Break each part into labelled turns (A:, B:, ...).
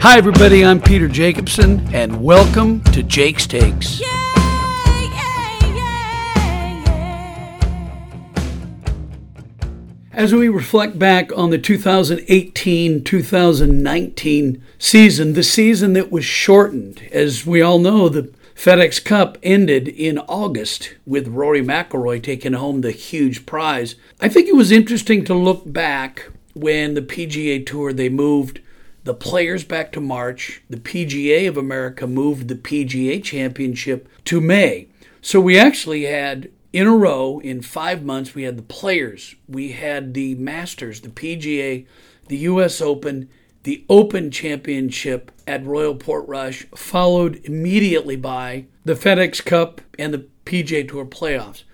A: Hi, everybody. I'm Peter Jacobsen, and welcome to Jake's Takes. As we reflect back on the 2018 2019 season, the season that was shortened, as we all know, the FedEx Cup ended in August with Rory McIlroy taking home the huge prize. I think it was interesting to look back when the PGA Tour they moved the players back to March. The PGA of America moved the PGA Championship to May. So we actually had in a row in 5 months we had the players, we had the Masters, the PGA, the US Open, the Open Championship at Royal Portrush, followed immediately by the FedEx Cup and the PGA Tour playoffs.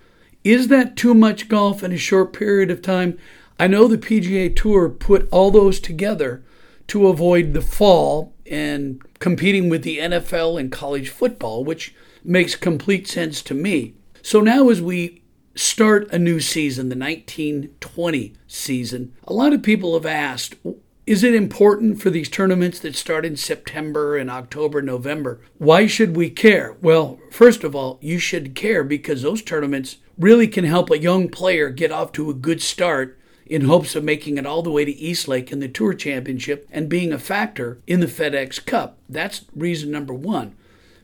A: Is that too much golf in a short period of time? I know the PGA Tour put all those together to avoid the fall and competing with the NFL and college football, which makes complete sense to me. So now, as we start a new season, the 1920 season, a lot of people have asked, is it important for these tournaments that start in September and October, November? Why should we care? Well, first of all, you should care because those tournaments really can help a young player get off to a good start in hopes of making it all the way to Eastlake in the Tour Championship and being a factor in the FedEx Cup. That's reason number one.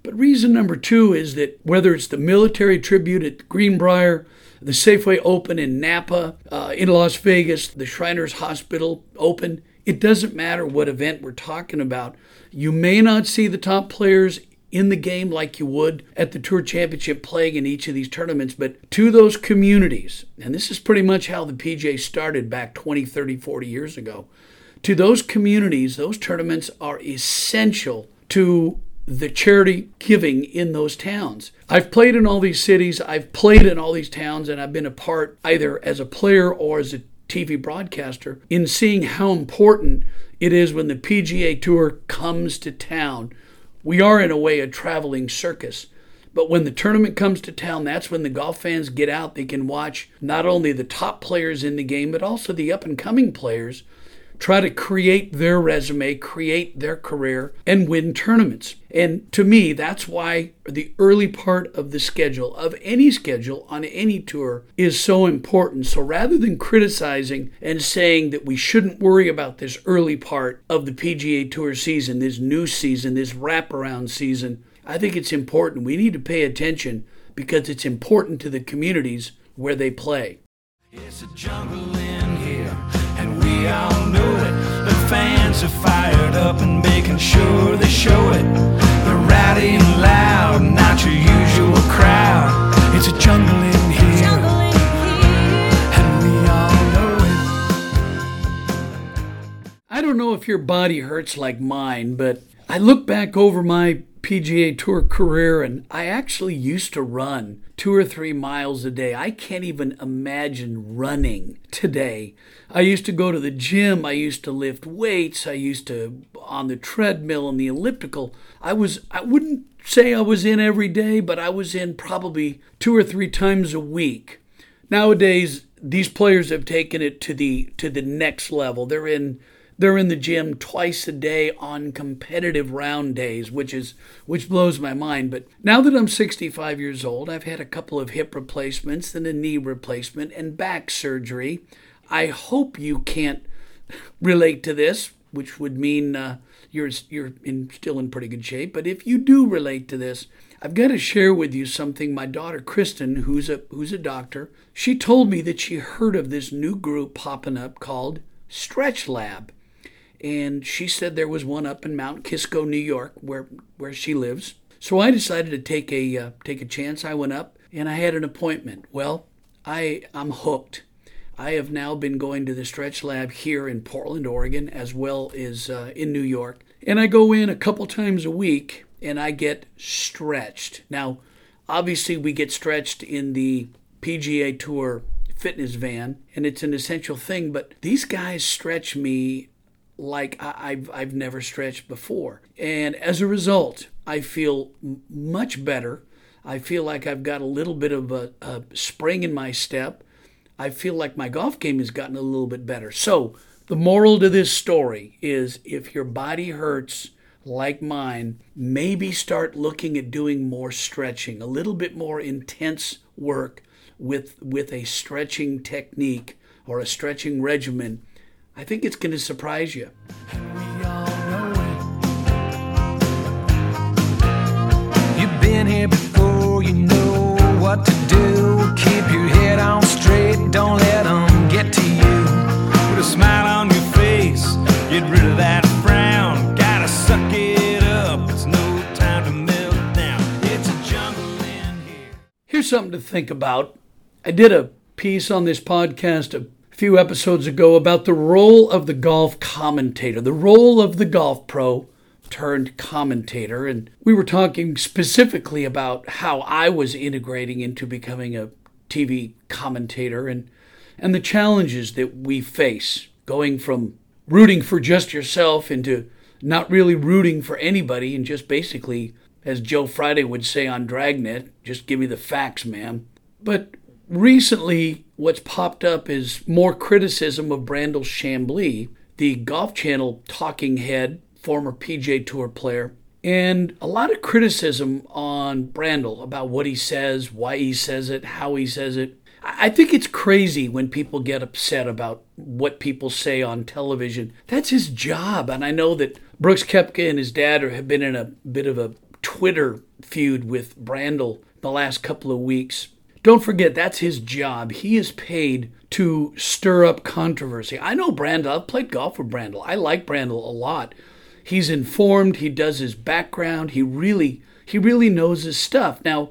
A: But reason number two is that whether it's the military tribute at Greenbrier, the Safeway Open in Napa, uh, in Las Vegas, the Shriners Hospital Open, it doesn't matter what event we're talking about. You may not see the top players in the game like you would at the Tour Championship playing in each of these tournaments, but to those communities, and this is pretty much how the PJ started back 20, 30, 40 years ago, to those communities, those tournaments are essential to the charity giving in those towns. I've played in all these cities, I've played in all these towns, and I've been a part either as a player or as a TV broadcaster in seeing how important it is when the PGA Tour comes to town. We are, in a way, a traveling circus. But when the tournament comes to town, that's when the golf fans get out. They can watch not only the top players in the game, but also the up and coming players try to create their resume, create their career, and win tournaments. And to me, that's why the early part of the schedule, of any schedule on any tour, is so important. So rather than criticizing and saying that we shouldn't worry about this early part of the PGA Tour season, this new season, this wraparound season, I think it's important. We need to pay attention because it's important to the communities where they play.
B: It's a jungle in we all know it. The fans are fired up and making sure they show it. They're rowdy and loud, not your usual crowd. It's a jungle in here, and we all know it.
A: I don't know if your body hurts like mine, but I look back over my PGA Tour career and I actually used to run two or three miles a day. I can't even imagine running today. I used to go to the gym, I used to lift weights, I used to on the treadmill and the elliptical. I was I wouldn't say I was in every day, but I was in probably two or three times a week. Nowadays, these players have taken it to the to the next level. They're in they're in the gym twice a day on competitive round days, which is which blows my mind. But now that I'm 65 years old, I've had a couple of hip replacements and a knee replacement and back surgery. I hope you can't relate to this, which would mean uh, you're you're in, still in pretty good shape. But if you do relate to this, I've got to share with you something. My daughter Kristen, who's a who's a doctor, she told me that she heard of this new group popping up called Stretch Lab and she said there was one up in Mount Kisco, New York, where where she lives. So I decided to take a uh, take a chance. I went up and I had an appointment. Well, I I'm hooked. I have now been going to the Stretch Lab here in Portland, Oregon, as well as uh, in New York, and I go in a couple times a week and I get stretched. Now, obviously, we get stretched in the PGA Tour fitness van, and it's an essential thing. But these guys stretch me like I've, I've never stretched before. And as a result, I feel much better. I feel like I've got a little bit of a, a spring in my step. I feel like my golf game has gotten a little bit better. So, the moral to this story is if your body hurts like mine, maybe start looking at doing more stretching, a little bit more intense work with with a stretching technique or a stretching regimen. I think it's going to surprise you.
B: You've been here before, you know what to do. Keep your head on straight, don't let them get to you. Put a smile on your face, get rid of that frown. Gotta suck it up, it's no time to melt down. It's a jungle in here.
A: Here's something to think about. I did a piece on this podcast a few episodes ago about the role of the golf commentator, the role of the golf pro turned commentator. And we were talking specifically about how I was integrating into becoming a TV commentator and, and the challenges that we face going from rooting for just yourself into not really rooting for anybody and just basically, as Joe Friday would say on Dragnet, just give me the facts, ma'am. But recently, what's popped up is more criticism of Brandel Chamblee, the Golf Channel talking head former PGA Tour player, and a lot of criticism on Brandel about what he says, why he says it, how he says it. I think it's crazy when people get upset about what people say on television. That's his job. And I know that Brooks Koepka and his dad have been in a bit of a Twitter feud with Brandel the last couple of weeks. Don't forget, that's his job. He is paid to stir up controversy. I know Brandel. I've played golf with Brandel. I like Brandel a lot. He's informed, he does his background, he really he really knows his stuff. Now,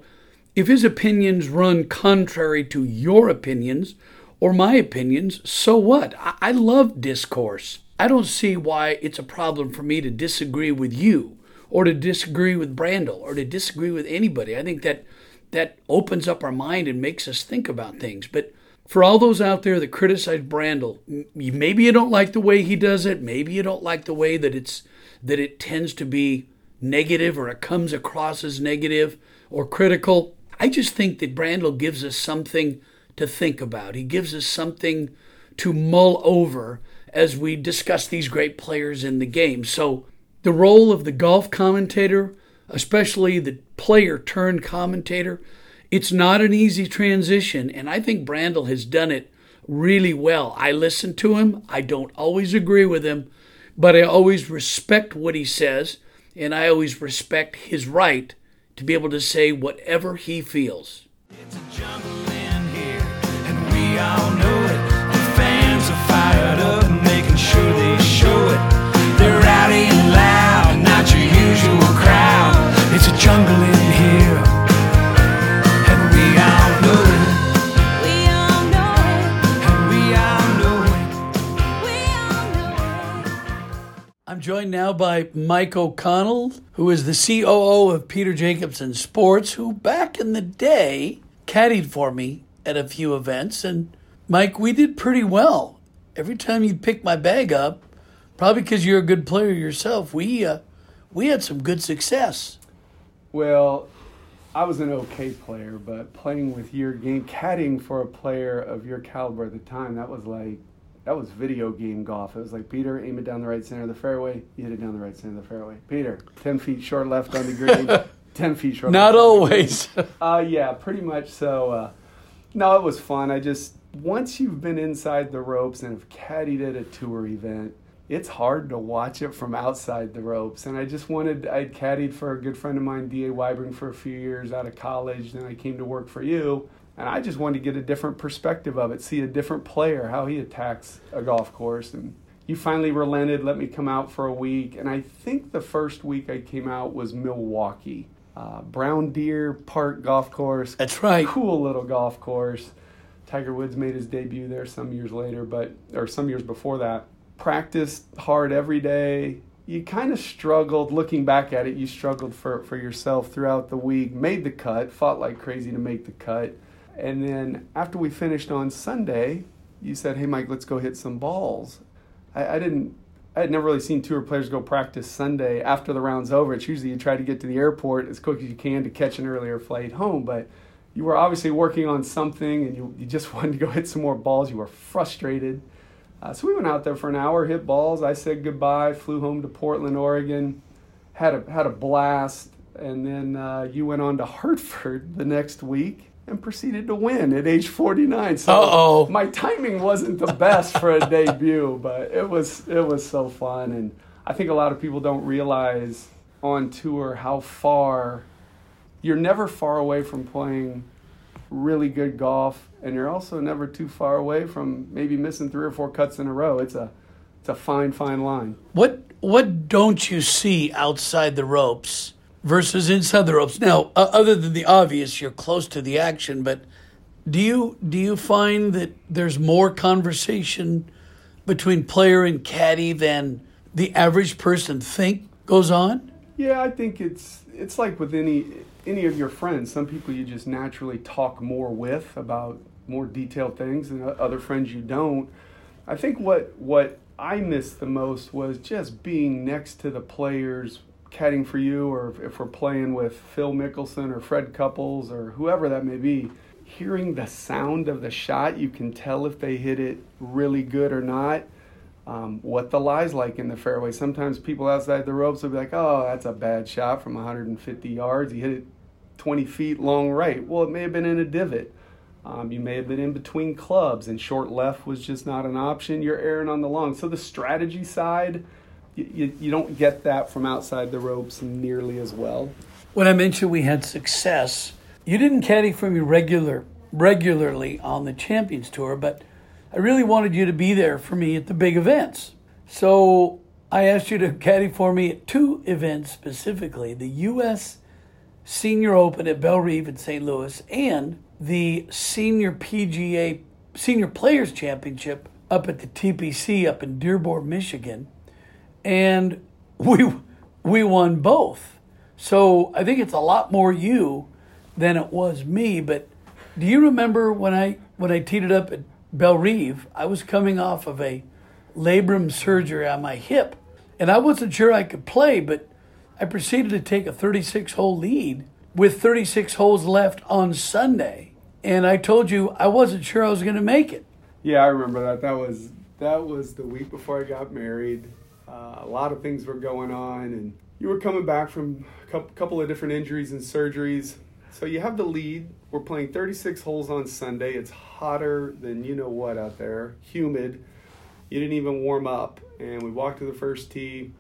A: if his opinions run contrary to your opinions or my opinions, so what? I, I love discourse. I don't see why it's a problem for me to disagree with you or to disagree with Brandel or to disagree with anybody. I think that that opens up our mind and makes us think about things. But for all those out there that criticize Brandel, maybe you don't like the way he does it, maybe you don't like the way that it's that it tends to be negative or it comes across as negative or critical. I just think that Brandel gives us something to think about. He gives us something to mull over as we discuss these great players in the game. So, the role of the golf commentator, especially the player turned commentator, it's not an easy transition. And I think Brandel has done it really well. I listen to him, I don't always agree with him, but I always respect what he says, and I always respect his right to be able to say whatever he feels. Joined now by Mike O'Connell, who is the COO of Peter Jacobsen Sports, who back in the day caddied for me at a few events. And Mike, we did pretty well. Every time you'd pick my bag up, probably because you're a good player yourself, we uh, we had some good success.
C: Well, I was an okay player, but playing with your game, caddying for a player of your caliber at the time, that was like, that was video game golf. It was like, Peter, aim it down the right center of the fairway. You hit it down the right center of the fairway. Peter, 10 feet short left on the green. 10 feet short
A: Not always.
C: Uh, yeah, pretty much so. Uh, no, it was fun. I just, once you've been inside the ropes and have caddied at a tour event, it's hard to watch it from outside the ropes. And I just wanted, I'd caddied for a good friend of mine, D.A. Weibring, for a few years out of college. Then I came to work for you. And I just wanted to get a different perspective of it, see a different player, how he attacks a golf course. And you finally relented, let me come out for a week. And I think the first week I came out was Milwaukee. Uh, Brown Deer Park Golf Course.
A: That's right.
C: Cool little golf course. Tiger Woods made his debut there some years later, but or some years before that. Practiced hard every day. You kind of struggled looking back at it. You struggled for, for yourself throughout the week. Made the cut, fought like crazy to make the cut. And then after we finished on Sunday, you said, "Hey, Mike, let's go hit some balls." I, I didn't. I had never really seen tour players go practice Sunday after the round's over. It's usually you try to get to the airport as quick as you can to catch an earlier flight home, but you were obviously working on something and you, you just wanted to go hit some more balls. You were frustrated. Uh, so we went out there for an hour, hit balls. I said goodbye, flew home to Portland, Oregon, had a, had a blast. And then uh, you went on to Hartford the next week and proceeded to win at age 49. So
A: Uh-oh.
C: my timing wasn't the best for a debut, but it was it was so fun. And I think a lot of people don't realize on tour how far you're never far away from playing really good golf, and you're also never too far away from maybe missing three or four cuts in a row. It's a it's a fine fine line.
A: What what don't you see outside the ropes versus inside the ropes? Now, uh, other than the obvious, you're close to the action, but do you do you find that there's more conversation between player and caddy than the average person think goes on?
C: Yeah, I think it's it's like with any any of your friends. Some people you just naturally talk more with about more detailed things, and other friends you don't. I think what what I missed the most was just being next to the players, caddying for you, or if, we're playing with Phil Mickelson or Fred Couples or whoever that may be. Hearing the sound of the shot, you can tell if they hit it really good or not um, what the lie's like in the fairway. Sometimes people outside the ropes will be like, "Oh, that's a bad shot from 150 yards. He hit it 20 feet long right." Well, it may have been in a divot. Um, you may have been in between clubs, and short left was just not an option. You're erring on the long. So the strategy side, you, you, don't get that from outside the ropes nearly as well.
A: When I mentioned we had success, you didn't caddy for me regular regularly on the Champions Tour, but I really wanted you to be there for me at the big events. So I asked you to caddy for me at two events specifically the U.S. Senior Open at Bellerive in St. Louis and the Senior PGA Senior Players Championship up at the TPC up in Dearborn, Michigan. And we we won both. So I think it's a lot more you than it was me. But do you remember when I when I teed it up at Bellerive? I was coming off of a labrum surgery on my hip, and I wasn't sure I could play. But I proceeded to take a 36 hole lead with 36 holes left on Sunday, and I told you I wasn't sure I was going to make it.
C: Yeah, I remember that. That was that was the week before I got married. Uh, a lot of things were going on, and you were coming back from a couple, of different injuries and surgeries. So you have the lead. We're playing 36 holes on Sunday. It's hotter than you know what out there, humid. You didn't even warm up, and we walked to the first tee.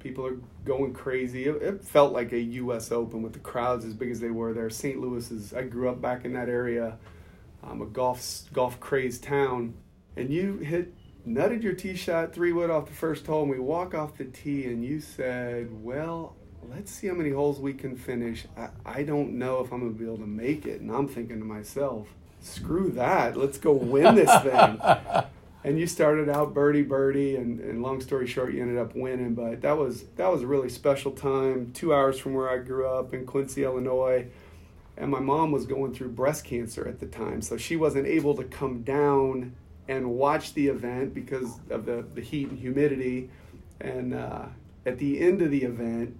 C: People are going crazy. It, it felt like a U.S. Open with the crowds as big as they were there. St. Louis is. I grew up back in that area. Um, a golf golf crazed town, and you hit nutted your tee shot three wood off the first hole, and we walk off the tee, and you said, "Well, let's see how many holes we can finish. I, I don't know if I'm gonna be able to make it." And I'm thinking to myself, "Screw that. Let's go win this thing." and you started out birdie birdie, and, and long story short, you ended up winning. But that was that was a really special time. Two hours from where I grew up in Quincy, Illinois and my mom was going through breast cancer at the time so she wasn't able to come down and watch the event because of the, the heat and humidity. And uh, at the end of the event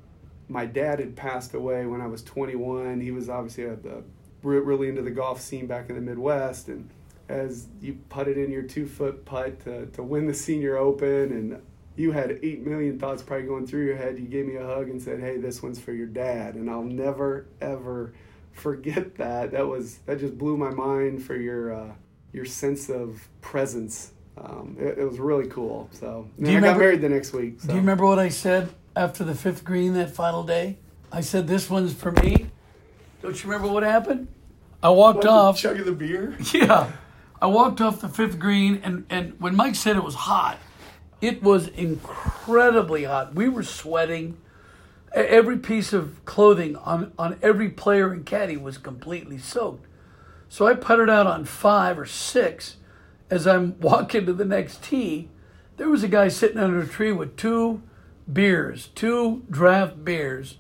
C: my dad had passed away when i was 21 he was obviously a, a, really into the golf scene back in the midwest. And as you putted in your two foot putt to, to win the senior open and you had 8 million thoughts probably going through your head you gave me a hug and said hey this one's for your dad. And i'll never ever forget that. That was that just blew my mind for your uh, your sense of presence. Um, it, it was really cool. So and
A: Do you
C: I got
A: remember-
C: married the next week. So.
A: Do you remember what I said after the fifth green that final day? I said, This one's for me. Don't you remember what happened? I walked off.
C: chug of the beer?
A: Yeah. I walked off the fifth green, and, and when Mike said it was hot, it was incredibly hot. We were sweating. Every piece of clothing on, on every player and caddy was completely soaked. So I putted out on five or six. As I'm walking to the next tee, there was a guy sitting under a tree with two beers, two draft beers.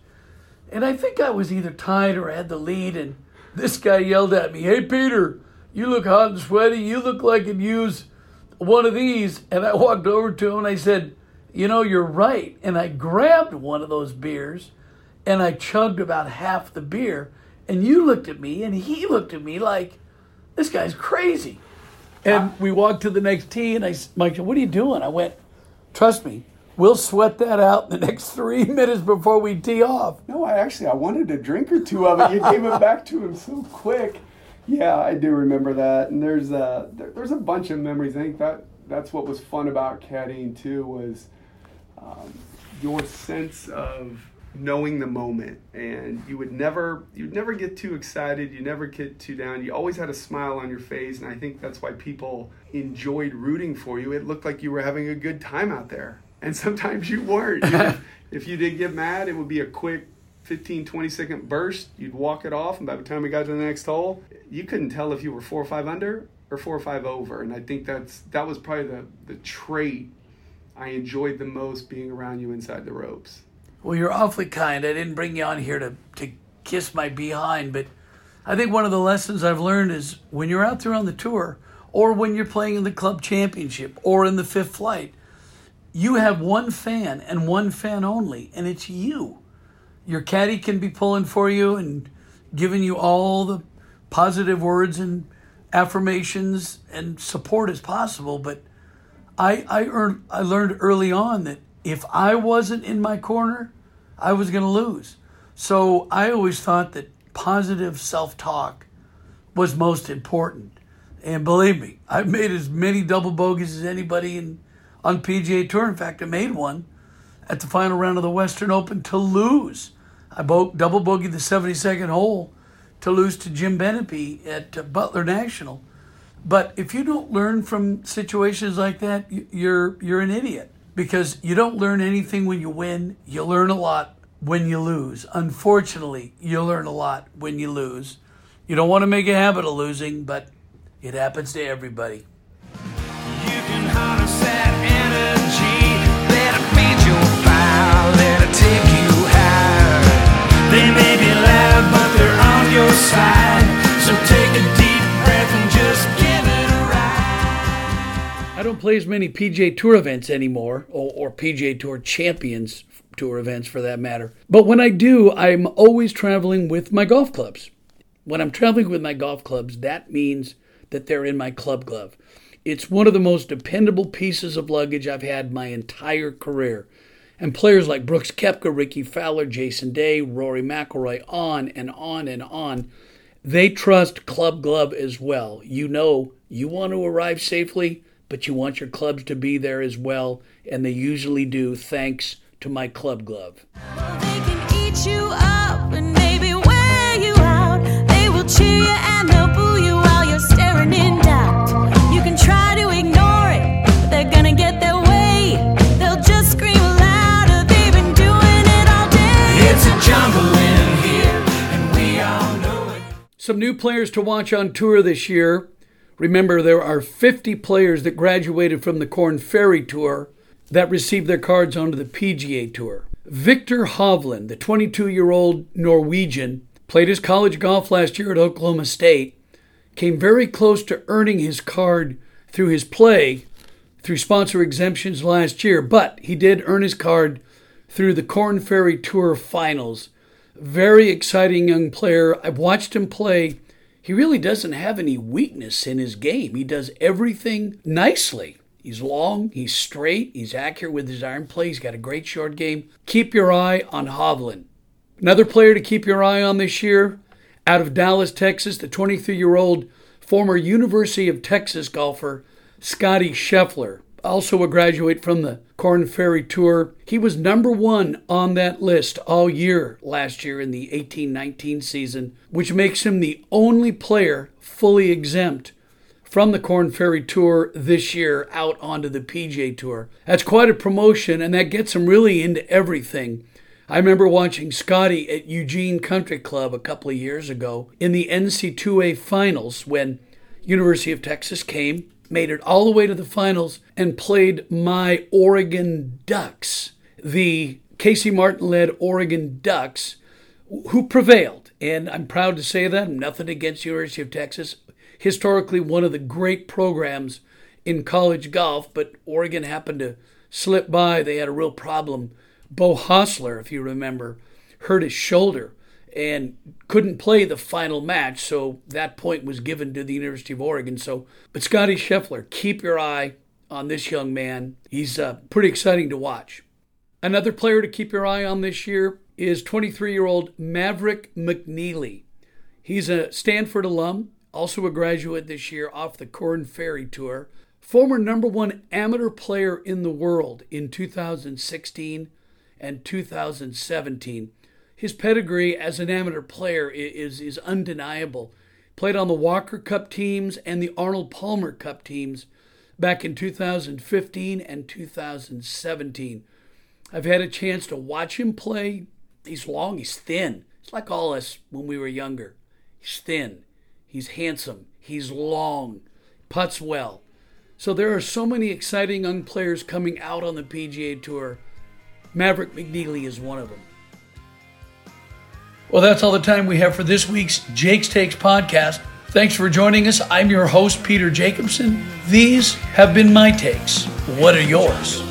A: And I think I was either tied or had the lead. And this guy yelled at me, Hey, Peter, you look hot and sweaty. You look like you'd use one of these. And I walked over to him and I said, You know, you're right. And I grabbed one of those beers and I chugged about half the beer. And you looked at me, and he looked at me like, this guy's crazy. And we walked to the next tee, and I, s- Mike said, what are you doing? I went, trust me, we'll sweat that out in the next three minutes before we tee off.
C: No, I actually I wanted a drink or two of it. You gave it back to him so quick. Yeah, I do remember that. And there's a there, there's a bunch of memories. I think that that's what was fun about caddying too was um, your sense of knowing the moment. And you would never you'd never get too excited you never get too down. You always had a smile on your face and i think that's why people enjoyed rooting for you. It looked like you were having a good time out there. And sometimes you weren't. Know, if you did get mad it would be a quick 15 20 second burst. You'd walk it off and by the time we got to the next hole you couldn't tell if you were four or five under or four or five over. And i think that's that was probably the the trait i enjoyed the most being around you inside the ropes
A: Well, you're awfully kind. I didn't bring you on here to, to kiss my behind, but I think one of the lessons I've learned is when you're out there on the tour, or when you're playing in the club championship, or in the fifth flight, you have one fan and one fan only, and it's you. Your caddy can be pulling for you and giving you all the positive words and affirmations and support as possible, but I I earned I learned early on that if I wasn't in my corner, I was going to lose. So I always thought that positive self-talk was most important. And believe me, I've made as many double bogeys as anybody in on PGA Tour. In fact, I made one at the final round of the Western Open to lose. I bo- double bogeyed the 72nd hole to lose to Jim Benepe at uh, Butler National. But if you don't learn from situations like that, you're you're an idiot because you don't learn anything when you win. You learn a lot when you lose. Unfortunately, you learn a lot when you lose. You don't want to make a habit of losing, but it happens to everybody.
B: They may be loud, but they're on your side. So take a
A: I don't play as many PGA Tour events anymore, or, or PGA Tour Champions Tour events for that matter. But when I do, I'm always traveling with my golf clubs. When I'm traveling with my golf clubs, that means that they're in my club glove. It's one of the most dependable pieces of luggage I've had my entire career. And players like Brooks Koepka, Rickie Fowler, Jason Day, Rory McIlroy, on and on and on, they trust Club Glove as well. You know, you want to arrive safely, but you want your clubs to be there as well, and they usually do thanks to my Club Glove.
D: They can eat you up and maybe wear you out. They will cheer you and they'll boo you while you're staring in doubt. You can try to ignore it, but they're gonna get their way. They'll just scream louder. They've been doing it all day.
B: It's a jungle in here, and we all know it.
A: Some new players to watch on tour this year. Remember, there are 50 players that graduated from the Korn Ferry Tour that received their cards onto the PGA Tour. Viktor Hovland, the 22 year old Norwegian, played his college golf last year at Oklahoma State, came very close to earning his card through his play through sponsor exemptions last year, but he did earn his card through the Korn Ferry Tour finals. Very exciting young player. I've watched him play. He really doesn't have any weakness in his game. He does everything nicely. He's long, he's straight, he's accurate with his iron play, he's got a great short game. Keep your eye on Hovland. Another player to keep your eye on this year, out of Dallas, Texas, the 23 year old former University of Texas golfer, Scotty Scheffler, also a graduate from the Korn Ferry Tour. He was number one on that list all year last year in the 18 19 season, which makes him the only player fully exempt from the Korn Ferry Tour this year out onto the PJ Tour. That's quite a promotion, and that gets him really into everything. I remember watching Scotty at Eugene Country Club a couple of years ago in the NC2A finals when University of Texas came, made it all the way to the finals, and played my Oregon Ducks, the Casey Martin led Oregon Ducks, who prevailed. And I'm proud to say that. Nothing against University of Texas. Historically, one of the great programs in college golf, but Oregon happened to slip by. They had a real problem. Beau Hossler, if you remember, hurt his shoulder and couldn't play the final match, so that point was given to the University of Oregon. So, but Scotty Scheffler, keep your eye on this young man. He's uh, pretty exciting to watch. Another player to keep your eye on this year is 23 year old Maverick McNealy. He's a Stanford alum, also a graduate this year off the Korn Ferry Tour, former number one amateur player in the world in 2016 and 2017. His pedigree as an amateur player is, is undeniable. Played on the Walker Cup teams and the Arnold Palmer Cup teams back in 2015 and 2017. I've had a chance to watch him play. He's long, he's thin. It's like all us when we were younger. He's thin, he's handsome, he's long, puts well. So there are so many exciting young players coming out on the PGA Tour. Maverick McNealy is one of them. Well, that's all the time we have for this week's Jake's Takes podcast. Thanks for joining us. I'm your host, Peter Jacobsen. These have been my takes. What are yours?